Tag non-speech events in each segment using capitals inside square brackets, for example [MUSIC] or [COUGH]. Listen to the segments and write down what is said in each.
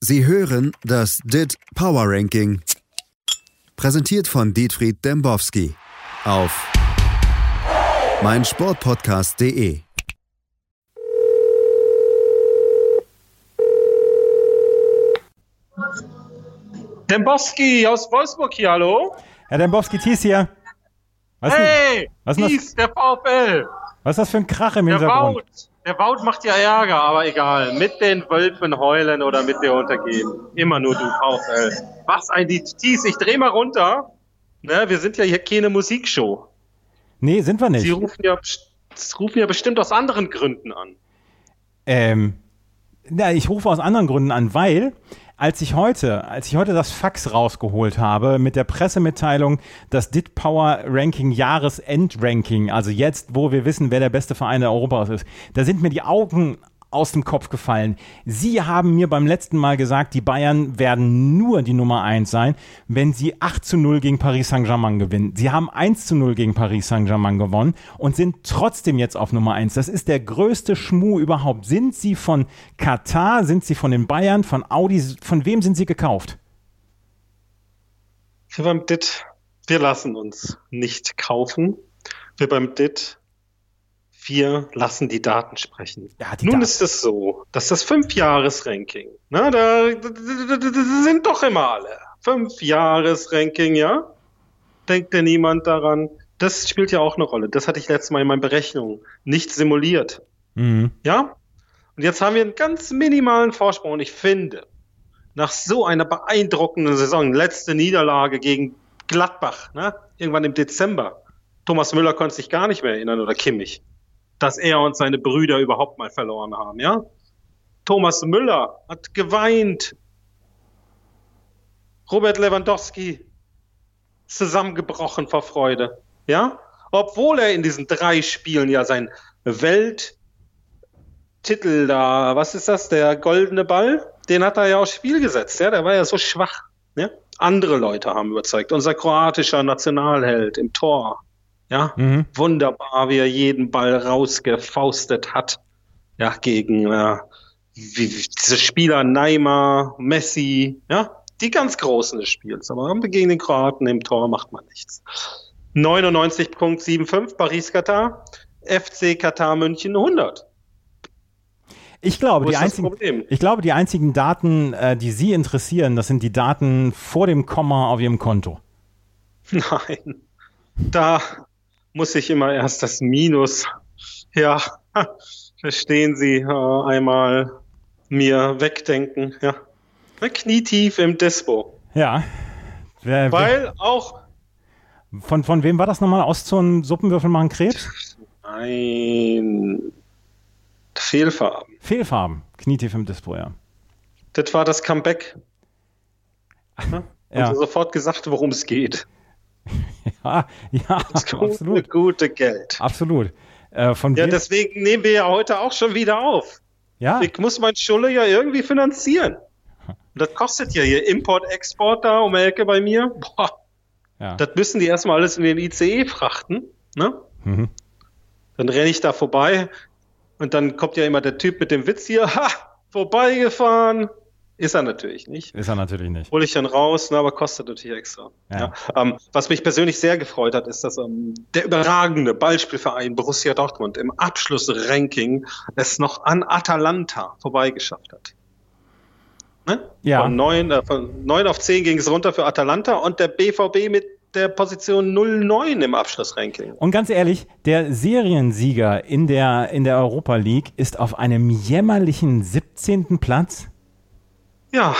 Sie hören das DIT Power Ranking. Präsentiert von Dietfried Dembowski auf meinsportpodcast.de. Dembowski aus Wolfsburg hier, hallo? Herr Dembowski, Thies hier. Was hey, was Thies, der VfL. Was ist das für ein Krach im der Hintergrund? Wout. Der Wout macht ja Ärger, aber egal. Mit den Wölfen heulen oder mit dir untergehen. Immer nur du, VfL. Was ein. Thies, ich dreh mal runter. Ne, wir sind ja hier keine Musikshow. Nee, sind wir nicht. Sie rufen ja, rufen ja bestimmt aus anderen Gründen an. Ähm, na, ich rufe aus anderen Gründen an, weil als ich heute, als ich heute das Fax rausgeholt habe mit der Pressemitteilung, das DIT Power Ranking Jahresendranking, also jetzt, wo wir wissen, wer der beste Verein Europas ist, da sind mir die Augen aus dem Kopf gefallen. Sie haben mir beim letzten Mal gesagt, die Bayern werden nur die Nummer 1 sein, wenn sie 8 zu 0 gegen Paris Saint-Germain gewinnen. Sie haben 1 zu 0 gegen Paris Saint-Germain gewonnen und sind trotzdem jetzt auf Nummer 1. Das ist der größte Schmuh überhaupt. Sind sie von Katar, sind sie von den Bayern, von Audi, von wem sind sie gekauft? Wir beim DIT, wir lassen uns nicht kaufen. Wir beim DIT wir lassen die Daten sprechen. Ja, die Nun Daten. ist es so, dass das Fünf-Jahres-Ranking, da, da, da, sind doch immer alle. Fünf-Jahres-Ranking, ja? Denkt denn niemand daran? Das spielt ja auch eine Rolle. Das hatte ich letztes Mal in meinen Berechnungen nicht simuliert. Mhm. Ja? Und jetzt haben wir einen ganz minimalen Vorsprung. Und ich finde, nach so einer beeindruckenden Saison, letzte Niederlage gegen Gladbach, ne? irgendwann im Dezember, Thomas Müller konnte sich gar nicht mehr erinnern oder Kimmich dass er und seine Brüder überhaupt mal verloren haben, ja? Thomas Müller hat geweint. Robert Lewandowski zusammengebrochen vor Freude, ja? Obwohl er in diesen drei Spielen ja sein Welttitel da, was ist das, der goldene Ball, den hat er ja aufs Spiel gesetzt, ja? Der war ja so schwach, ja? Andere Leute haben überzeugt. Unser kroatischer Nationalheld im Tor, ja, mhm. wunderbar, wie er jeden Ball rausgefaustet hat. Ja, gegen äh, wie, diese Spieler Neymar, Messi, ja, die ganz Großen des Spiels. Aber gegen den Kroaten im Tor macht man nichts. 99.75 Paris-Katar, FC Katar München 100. Ich glaube, die einzigen, ich glaube, die einzigen Daten, äh, die Sie interessieren, das sind die Daten vor dem Komma auf Ihrem Konto. [LAUGHS] Nein, da muss ich immer erst das Minus, ja, [LAUGHS] verstehen Sie, äh, einmal mir wegdenken, ja. Knietief im Dispo. Ja. Wer, Weil wer, auch. Von, von wem war das nochmal? Ostzonen Suppenwürfel machen Krebs? Nein. Fehlfarben. Fehlfarben. Knietief im Dispo, ja. Das war das Comeback. Ja? ja. Also sofort gesagt, worum es geht. [LAUGHS] ja, ja, das gute, absolut. gute Geld. Absolut. Äh, von ja, deswegen nehmen wir ja heute auch schon wieder auf. Ja. Ich muss mein Schulle ja irgendwie finanzieren. Und das kostet ja hier Import-Export da um die Ecke bei mir. Boah. Ja. Das müssen die erstmal alles in den ICE frachten. Ne? Mhm. Dann renne ich da vorbei und dann kommt ja immer der Typ mit dem Witz hier, ha, vorbeigefahren. Ist er natürlich nicht. Ist er natürlich nicht. Hole ich dann raus, ne, aber kostet natürlich extra. Ja. ja. Ähm, was mich persönlich sehr gefreut hat, ist, dass ähm, der überragende Ballspielverein Borussia Dortmund im Abschlussranking es noch an Atalanta vorbeigeschafft hat. Ne? Ja. Von 9, äh, von 9 auf 10 ging es runter für Atalanta und der BVB mit der Position 09 im Abschlussranking. Und ganz ehrlich, der Seriensieger in der, in der Europa League ist auf einem jämmerlichen 17. Platz. Ja.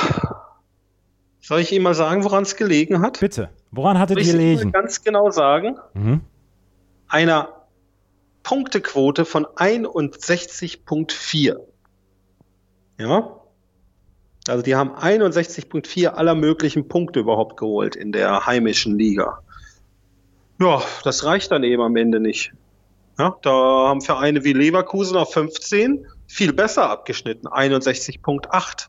Soll ich Ihnen mal sagen, woran es gelegen hat? Bitte. Woran hattet ihr gelegen? Ich ganz genau sagen. Mhm. Einer Punktequote von 61.4. Ja. Also die haben 61.4 aller möglichen Punkte überhaupt geholt in der heimischen Liga. Ja, das reicht dann eben am Ende nicht. Ja, da haben Vereine wie Leverkusen auf 15 viel besser abgeschnitten, 61.8.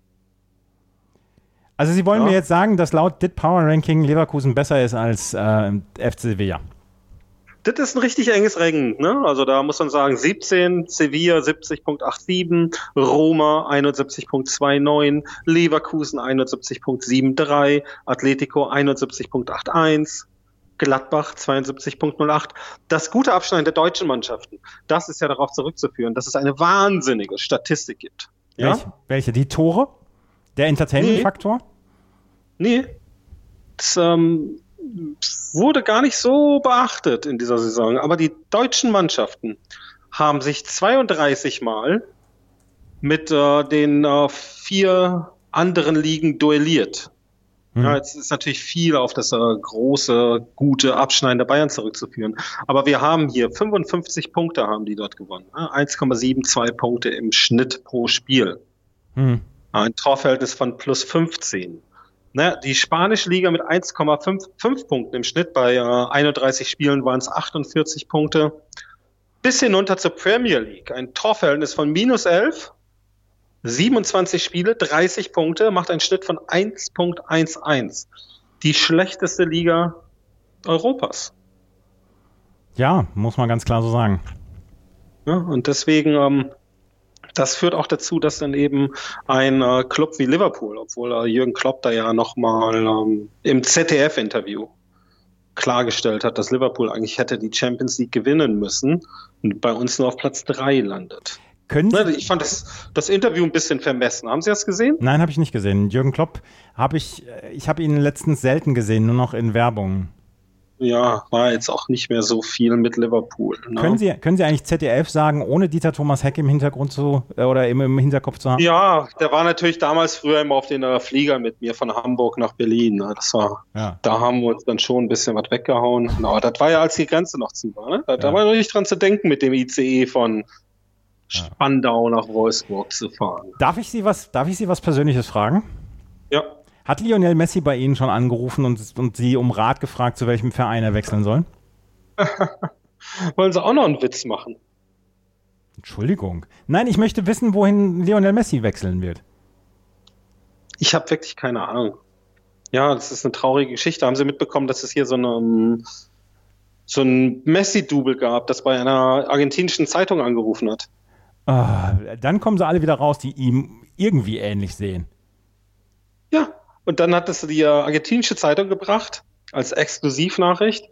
Also Sie wollen ja. mir jetzt sagen, dass laut DIT Power Ranking Leverkusen besser ist als äh, FC Sevilla? Das ist ein richtig enges Rennen. Ne? Also da muss man sagen, 17, Sevilla 70.87, Roma 71.29, Leverkusen 71.73, Atletico 71.81, Gladbach 72.08. Das gute Abschneiden der deutschen Mannschaften, das ist ja darauf zurückzuführen, dass es eine wahnsinnige Statistik gibt. Ja? Welche? Welche? Die Tore? Der Entertainment-Faktor? Nee. nee. Das, ähm, wurde gar nicht so beachtet in dieser Saison. Aber die deutschen Mannschaften haben sich 32 Mal mit äh, den äh, vier anderen Ligen duelliert. Mhm. Ja, jetzt ist natürlich viel auf das äh, große, gute Abschneiden der Bayern zurückzuführen. Aber wir haben hier 55 Punkte haben die dort gewonnen. 1,72 Punkte im Schnitt pro Spiel. Mhm. Ein Torverhältnis von plus 15. Ne, die spanische Liga mit 1,5 Punkten im Schnitt. Bei äh, 31 Spielen waren es 48 Punkte. Bis hinunter zur Premier League. Ein Torverhältnis von minus 11. 27 Spiele, 30 Punkte, macht einen Schnitt von 1.11. Die schlechteste Liga Europas. Ja, muss man ganz klar so sagen. Ja, und deswegen ähm, das führt auch dazu, dass dann eben ein äh, Club wie Liverpool, obwohl äh, Jürgen Klopp da ja nochmal ähm, im ZDF-Interview klargestellt hat, dass Liverpool eigentlich hätte die Champions League gewinnen müssen und bei uns nur auf Platz drei landet. Können Sie ich fand das, das Interview ein bisschen vermessen. Haben Sie das gesehen? Nein, habe ich nicht gesehen. Jürgen Klopp habe ich, äh, ich habe ihn letztens selten gesehen, nur noch in Werbung ja, war jetzt auch nicht mehr so viel mit Liverpool. Ne? Können, Sie, können Sie eigentlich ZDF sagen, ohne Dieter Thomas Heck im Hintergrund zu äh, oder im, im Hinterkopf zu haben? Ja, der war natürlich damals früher immer auf den äh, Flieger mit mir von Hamburg nach Berlin. Ne? Das war, ja. da haben wir uns dann schon ein bisschen was weggehauen. Aber das war ja, als die Grenze noch zu war. Ne? Da, ja. da war nicht dran zu denken, mit dem ICE von Spandau nach Wolfsburg zu fahren. Darf ich Sie was, darf ich Sie was Persönliches fragen? Ja. Hat Lionel Messi bei Ihnen schon angerufen und, und Sie um Rat gefragt, zu welchem Verein er wechseln soll? [LAUGHS] Wollen Sie auch noch einen Witz machen? Entschuldigung. Nein, ich möchte wissen, wohin Lionel Messi wechseln wird. Ich habe wirklich keine Ahnung. Ja, das ist eine traurige Geschichte. Haben Sie mitbekommen, dass es hier so, eine, so ein Messi-Double gab, das bei einer argentinischen Zeitung angerufen hat? Ah, dann kommen sie alle wieder raus, die ihm irgendwie ähnlich sehen. Ja, und dann hat es die argentinische Zeitung gebracht als Exklusivnachricht.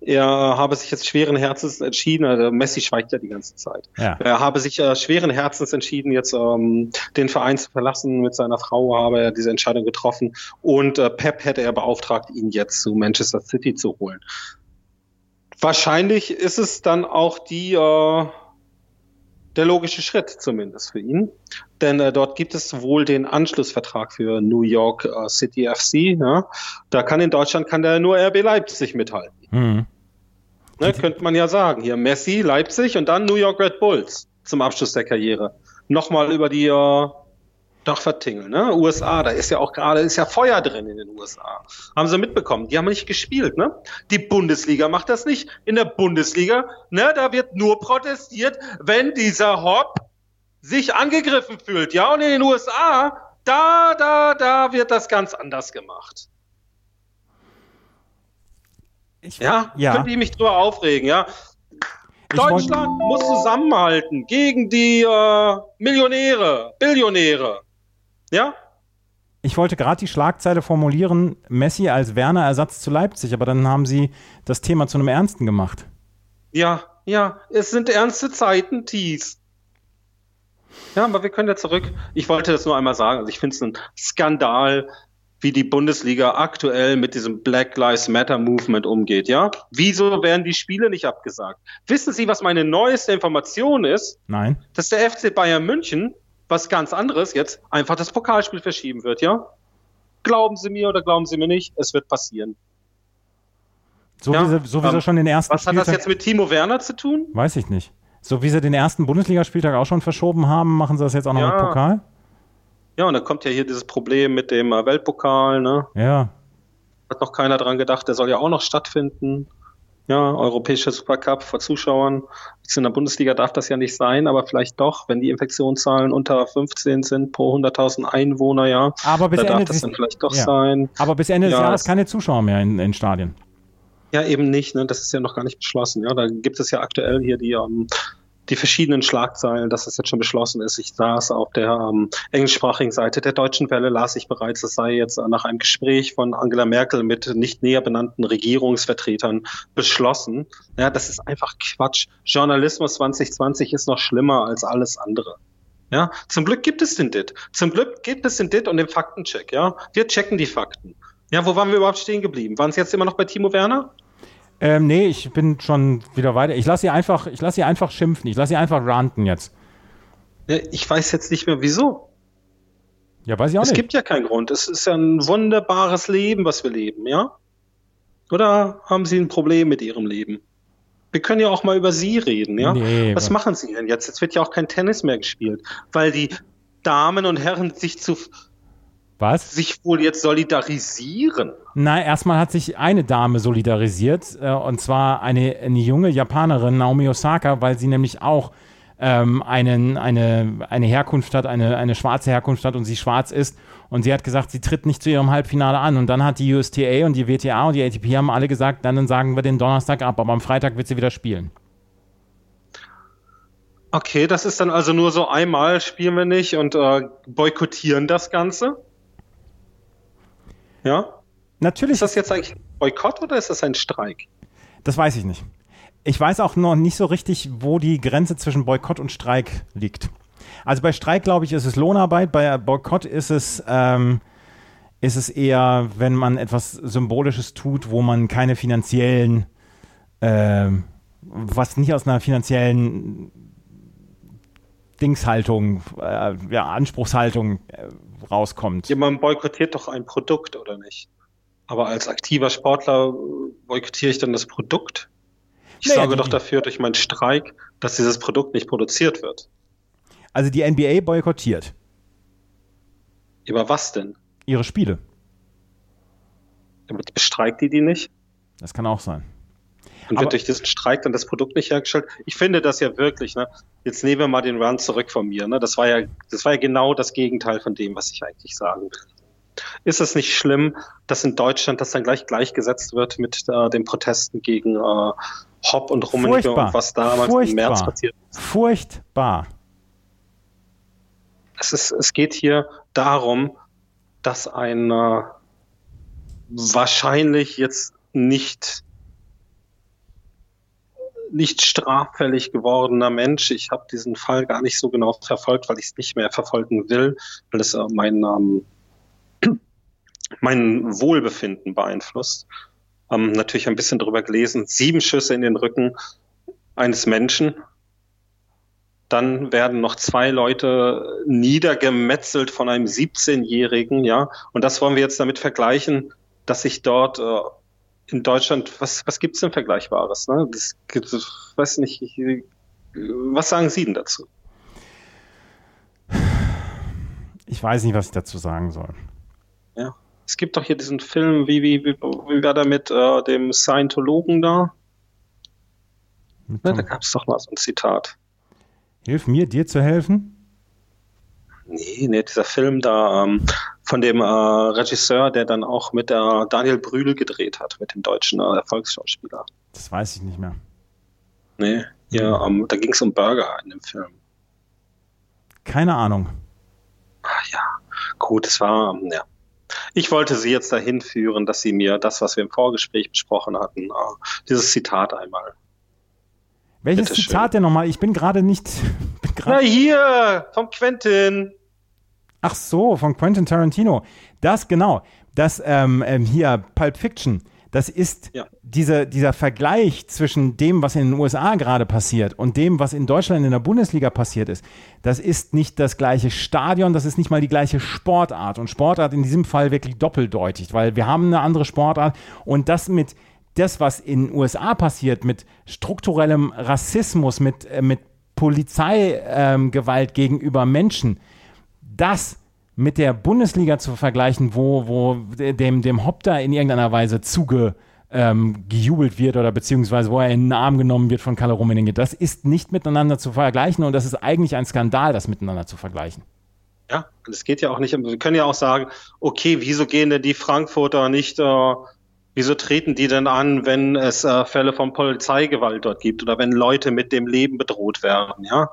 Er habe sich jetzt schweren Herzens entschieden, also Messi schweigt ja die ganze Zeit. Ja. Er habe sich äh, schweren Herzens entschieden, jetzt ähm, den Verein zu verlassen. Mit seiner Frau habe er diese Entscheidung getroffen und äh, Pep hätte er beauftragt, ihn jetzt zu Manchester City zu holen. Wahrscheinlich ist es dann auch die äh, der logische Schritt zumindest für ihn. Denn äh, dort gibt es wohl den Anschlussvertrag für New York äh, City FC. Ja? Da kann in Deutschland kann der nur RB Leipzig mithalten. Mhm. Ne, könnte man ja sagen. Hier Messi, Leipzig und dann New York Red Bulls zum Abschluss der Karriere. Nochmal über die äh, doch vertingeln, ne? USA, da ist ja auch gerade, ist ja Feuer drin in den USA. Haben sie mitbekommen. Die haben nicht gespielt, ne? Die Bundesliga macht das nicht. In der Bundesliga, ne, da wird nur protestiert, wenn dieser Hopp sich angegriffen fühlt, ja? Und in den USA, da, da, da wird das ganz anders gemacht. Ich, ja, ja. könnte ich mich drüber aufregen, ja? Deutschland muss zusammenhalten gegen die äh, Millionäre, Billionäre. Ja? Ich wollte gerade die Schlagzeile formulieren, Messi als Werner-Ersatz zu Leipzig, aber dann haben Sie das Thema zu einem Ernsten gemacht. Ja, ja, es sind ernste Zeiten, Thies. Ja, aber wir können ja zurück. Ich wollte das nur einmal sagen. Also ich finde es ein Skandal, wie die Bundesliga aktuell mit diesem Black Lives Matter Movement umgeht, ja? Wieso werden die Spiele nicht abgesagt? Wissen Sie, was meine neueste Information ist? Nein. Dass der FC Bayern München was ganz anderes jetzt einfach das Pokalspiel verschieben wird, ja? Glauben Sie mir oder glauben Sie mir nicht, es wird passieren. So ja, wie sie, so wie ähm, sie schon den ersten Was Spieltag, hat das jetzt mit Timo Werner zu tun? Weiß ich nicht. So wie sie den ersten Bundesligaspieltag auch schon verschoben haben, machen sie das jetzt auch noch ja. mit Pokal? Ja, und dann kommt ja hier dieses Problem mit dem äh, Weltpokal, ne? Ja. Hat noch keiner dran gedacht, der soll ja auch noch stattfinden. Ja, europäischer Supercup vor Zuschauern. Jetzt in der Bundesliga darf das ja nicht sein, aber vielleicht doch, wenn die Infektionszahlen unter 15 sind pro 100.000 Einwohner, ja. Aber bis da Ende darf das dann vielleicht doch ja. sein. Aber bis Ende ja, des Jahres keine Zuschauer mehr in, in Stadien. Ja, eben nicht. Ne? Das ist ja noch gar nicht beschlossen. Ja, da gibt es ja aktuell hier die ähm, die verschiedenen Schlagzeilen, dass es jetzt schon beschlossen ist. Ich saß auf der ähm, englischsprachigen Seite der Deutschen Welle, las ich bereits, es sei jetzt nach einem Gespräch von Angela Merkel mit nicht näher benannten Regierungsvertretern beschlossen. Ja, das ist einfach Quatsch. Journalismus 2020 ist noch schlimmer als alles andere. Ja, zum Glück gibt es den DIT. Zum Glück gibt es den DIT und den Faktencheck. Ja, wir checken die Fakten. Ja, wo waren wir überhaupt stehen geblieben? Waren es jetzt immer noch bei Timo Werner? Ähm, nee, ich bin schon wieder weiter. Ich lasse sie einfach, ich lasse sie einfach schimpfen. Ich lasse sie einfach ranten jetzt. Ich weiß jetzt nicht mehr wieso. Ja, weiß ich auch es nicht. Es gibt ja keinen Grund. Es ist ja ein wunderbares Leben, was wir leben, ja? Oder haben Sie ein Problem mit Ihrem Leben? Wir können ja auch mal über Sie reden, ja? Nee, was, was machen Sie denn jetzt? Jetzt wird ja auch kein Tennis mehr gespielt, weil die Damen und Herren sich zu was? Sich wohl jetzt solidarisieren? Nein, erstmal hat sich eine Dame solidarisiert, äh, und zwar eine, eine junge Japanerin, Naomi Osaka, weil sie nämlich auch ähm, einen, eine, eine Herkunft hat, eine, eine schwarze Herkunft hat und sie schwarz ist. Und sie hat gesagt, sie tritt nicht zu ihrem Halbfinale an. Und dann hat die USTA und die WTA und die ATP haben alle gesagt, dann, dann sagen wir den Donnerstag ab, aber am Freitag wird sie wieder spielen. Okay, das ist dann also nur so einmal spielen wir nicht und äh, boykottieren das Ganze? Ja? Natürlich. Ist das jetzt eigentlich Boykott oder ist das ein Streik? Das weiß ich nicht. Ich weiß auch noch nicht so richtig, wo die Grenze zwischen Boykott und Streik liegt. Also bei Streik, glaube ich, ist es Lohnarbeit, bei Boykott ist es, ähm, ist es eher, wenn man etwas Symbolisches tut, wo man keine finanziellen, äh, was nicht aus einer finanziellen Dingshaltung, äh, ja, Anspruchshaltung äh, rauskommt. Ja, man boykottiert doch ein Produkt, oder nicht? Aber als aktiver Sportler boykottiere ich dann das Produkt? Ich naja, sorge doch dafür durch meinen Streik, dass dieses Produkt nicht produziert wird. Also die NBA boykottiert. Über was denn? Ihre Spiele. Damit bestreikt die die nicht? Das kann auch sein. Und wird durch diesen Streik dann das Produkt nicht hergestellt? Ich finde das ja wirklich, ne? Jetzt nehmen wir mal den Run zurück von mir, ne? Das war ja, das war ja genau das Gegenteil von dem, was ich eigentlich sagen will. Ist es nicht schlimm, dass in Deutschland das dann gleich gleichgesetzt wird mit äh, den Protesten gegen äh, Hopp und Rummenigge und was damals Furchtbar. im März passiert ist? Furchtbar. Es, ist, es geht hier darum, dass ein äh, wahrscheinlich jetzt nicht nicht straffällig gewordener Mensch. Ich habe diesen Fall gar nicht so genau verfolgt, weil ich es nicht mehr verfolgen will, weil es äh, mein, ähm, [CLEARS THROAT] mein Wohlbefinden beeinflusst. Ähm, natürlich ein bisschen drüber gelesen. Sieben Schüsse in den Rücken eines Menschen. Dann werden noch zwei Leute niedergemetzelt von einem 17-Jährigen, ja. Und das wollen wir jetzt damit vergleichen, dass sich dort äh, in Deutschland, was, was gibt es denn Vergleichbares? Ne? Das gibt weiß nicht, ich, was sagen Sie denn dazu? Ich weiß nicht, was ich dazu sagen soll. Ja. Es gibt doch hier diesen Film, wie, wie, wie, wie war der mit äh, dem Scientologen da? Ja, da gab es doch mal so ein Zitat. Hilf mir, dir zu helfen? Nee, nee, dieser Film da ähm, von dem äh, Regisseur, der dann auch mit der Daniel Brühl gedreht hat, mit dem deutschen äh, Erfolgsschauspieler. Das weiß ich nicht mehr. Nee, ja, ähm, da ging es um Burger in dem Film. Keine Ahnung. Ach, ja, gut, es war, ähm, ja. Ich wollte Sie jetzt dahin führen, dass Sie mir das, was wir im Vorgespräch besprochen hatten, äh, dieses Zitat einmal welches Zitat denn nochmal? Ich bin gerade nicht. [LAUGHS] Bin Na hier, vom Quentin. Ach so, von Quentin Tarantino. Das genau. Das ähm, ähm, hier, Pulp Fiction. Das ist ja. diese, dieser Vergleich zwischen dem, was in den USA gerade passiert und dem, was in Deutschland in der Bundesliga passiert ist. Das ist nicht das gleiche Stadion, das ist nicht mal die gleiche Sportart. Und Sportart in diesem Fall wirklich doppeldeutig, weil wir haben eine andere Sportart und das mit das, was in den USA passiert, mit strukturellem Rassismus, mit, äh, mit Polizeigewalt ähm, gegenüber Menschen, das mit der Bundesliga zu vergleichen, wo, wo dem, dem Hopp da in irgendeiner Weise zuge, ähm, gejubelt wird oder beziehungsweise wo er in den Arm genommen wird von Kalle Rummenigge. Das ist nicht miteinander zu vergleichen und das ist eigentlich ein Skandal, das miteinander zu vergleichen. Ja, es geht ja auch nicht, wir können ja auch sagen, okay, wieso gehen denn die Frankfurter nicht äh, Wieso treten die denn an, wenn es äh, Fälle von Polizeigewalt dort gibt oder wenn Leute mit dem Leben bedroht werden, ja?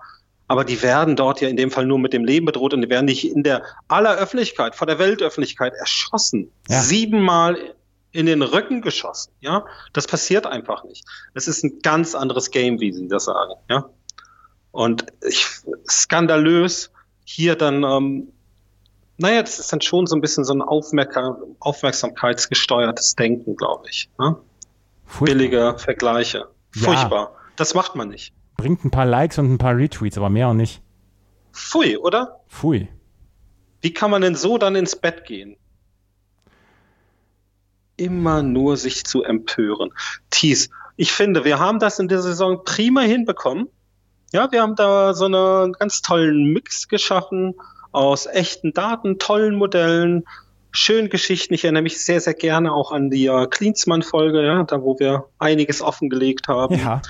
Aber die werden dort ja in dem Fall nur mit dem Leben bedroht und die werden nicht in der aller Öffentlichkeit, vor der Weltöffentlichkeit erschossen. Ja. Siebenmal in den Rücken geschossen, ja? Das passiert einfach nicht. Es ist ein ganz anderes Game, wie Sie das sagen, ja? Und ich, skandalös hier dann ähm, naja, das ist dann schon so ein bisschen so ein Aufmerksam aufmerksamkeitsgesteuertes Denken, glaube ich. Ne? Billige Vergleiche. Furchtbar. Ja. Das macht man nicht. Bringt ein paar Likes und ein paar Retweets, aber mehr auch nicht. Pfui, oder? Pfui. Wie kann man denn so dann ins Bett gehen? Immer nur sich zu empören. Thies, ich finde, wir haben das in der Saison prima hinbekommen. Ja, wir haben da so einen ganz tollen Mix geschaffen aus echten Daten, tollen Modellen, schönen Geschichten. Ich erinnere mich sehr, sehr gerne auch an die äh, Klinsmann-Folge, ja, da wo wir einiges offengelegt haben. Ja.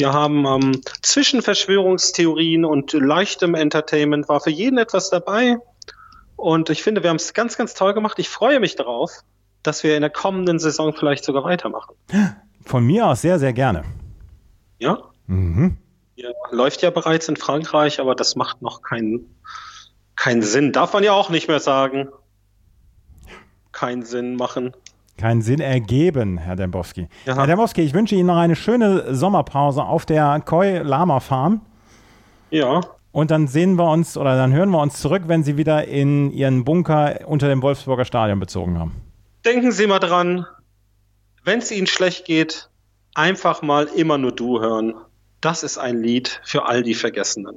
Wir haben ähm, zwischen Verschwörungstheorien und leichtem Entertainment war für jeden etwas dabei. Und ich finde, wir haben es ganz, ganz toll gemacht. Ich freue mich darauf, dass wir in der kommenden Saison vielleicht sogar weitermachen. Von mir aus sehr, sehr gerne. Ja? Mhm. Ja, läuft ja bereits in Frankreich, aber das macht noch keinen, keinen Sinn. Darf man ja auch nicht mehr sagen. Keinen Sinn machen. Keinen Sinn ergeben, Herr Dembowski. Ja. Herr Dembowski, ich wünsche Ihnen noch eine schöne Sommerpause auf der Koi Lama Farm. Ja. Und dann sehen wir uns oder dann hören wir uns zurück, wenn Sie wieder in Ihren Bunker unter dem Wolfsburger Stadion bezogen haben. Denken Sie mal dran, wenn es Ihnen schlecht geht, einfach mal immer nur du hören. Das ist ein Lied für all die Vergessenen.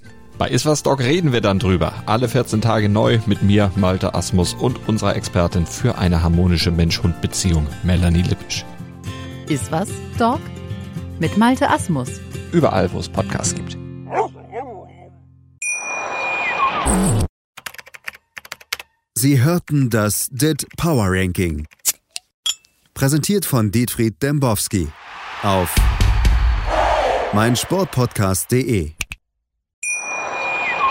Bei Iswas Dog reden wir dann drüber. Alle 14 Tage neu mit mir, Malte Asmus und unserer Expertin für eine harmonische Mensch-Hund-Beziehung, Melanie Lippisch. Iswas Dog mit Malte Asmus. Überall, wo es Podcasts gibt. Sie hörten das DIT Power Ranking. Präsentiert von Dietfried Dembowski auf meinsportpodcast.de.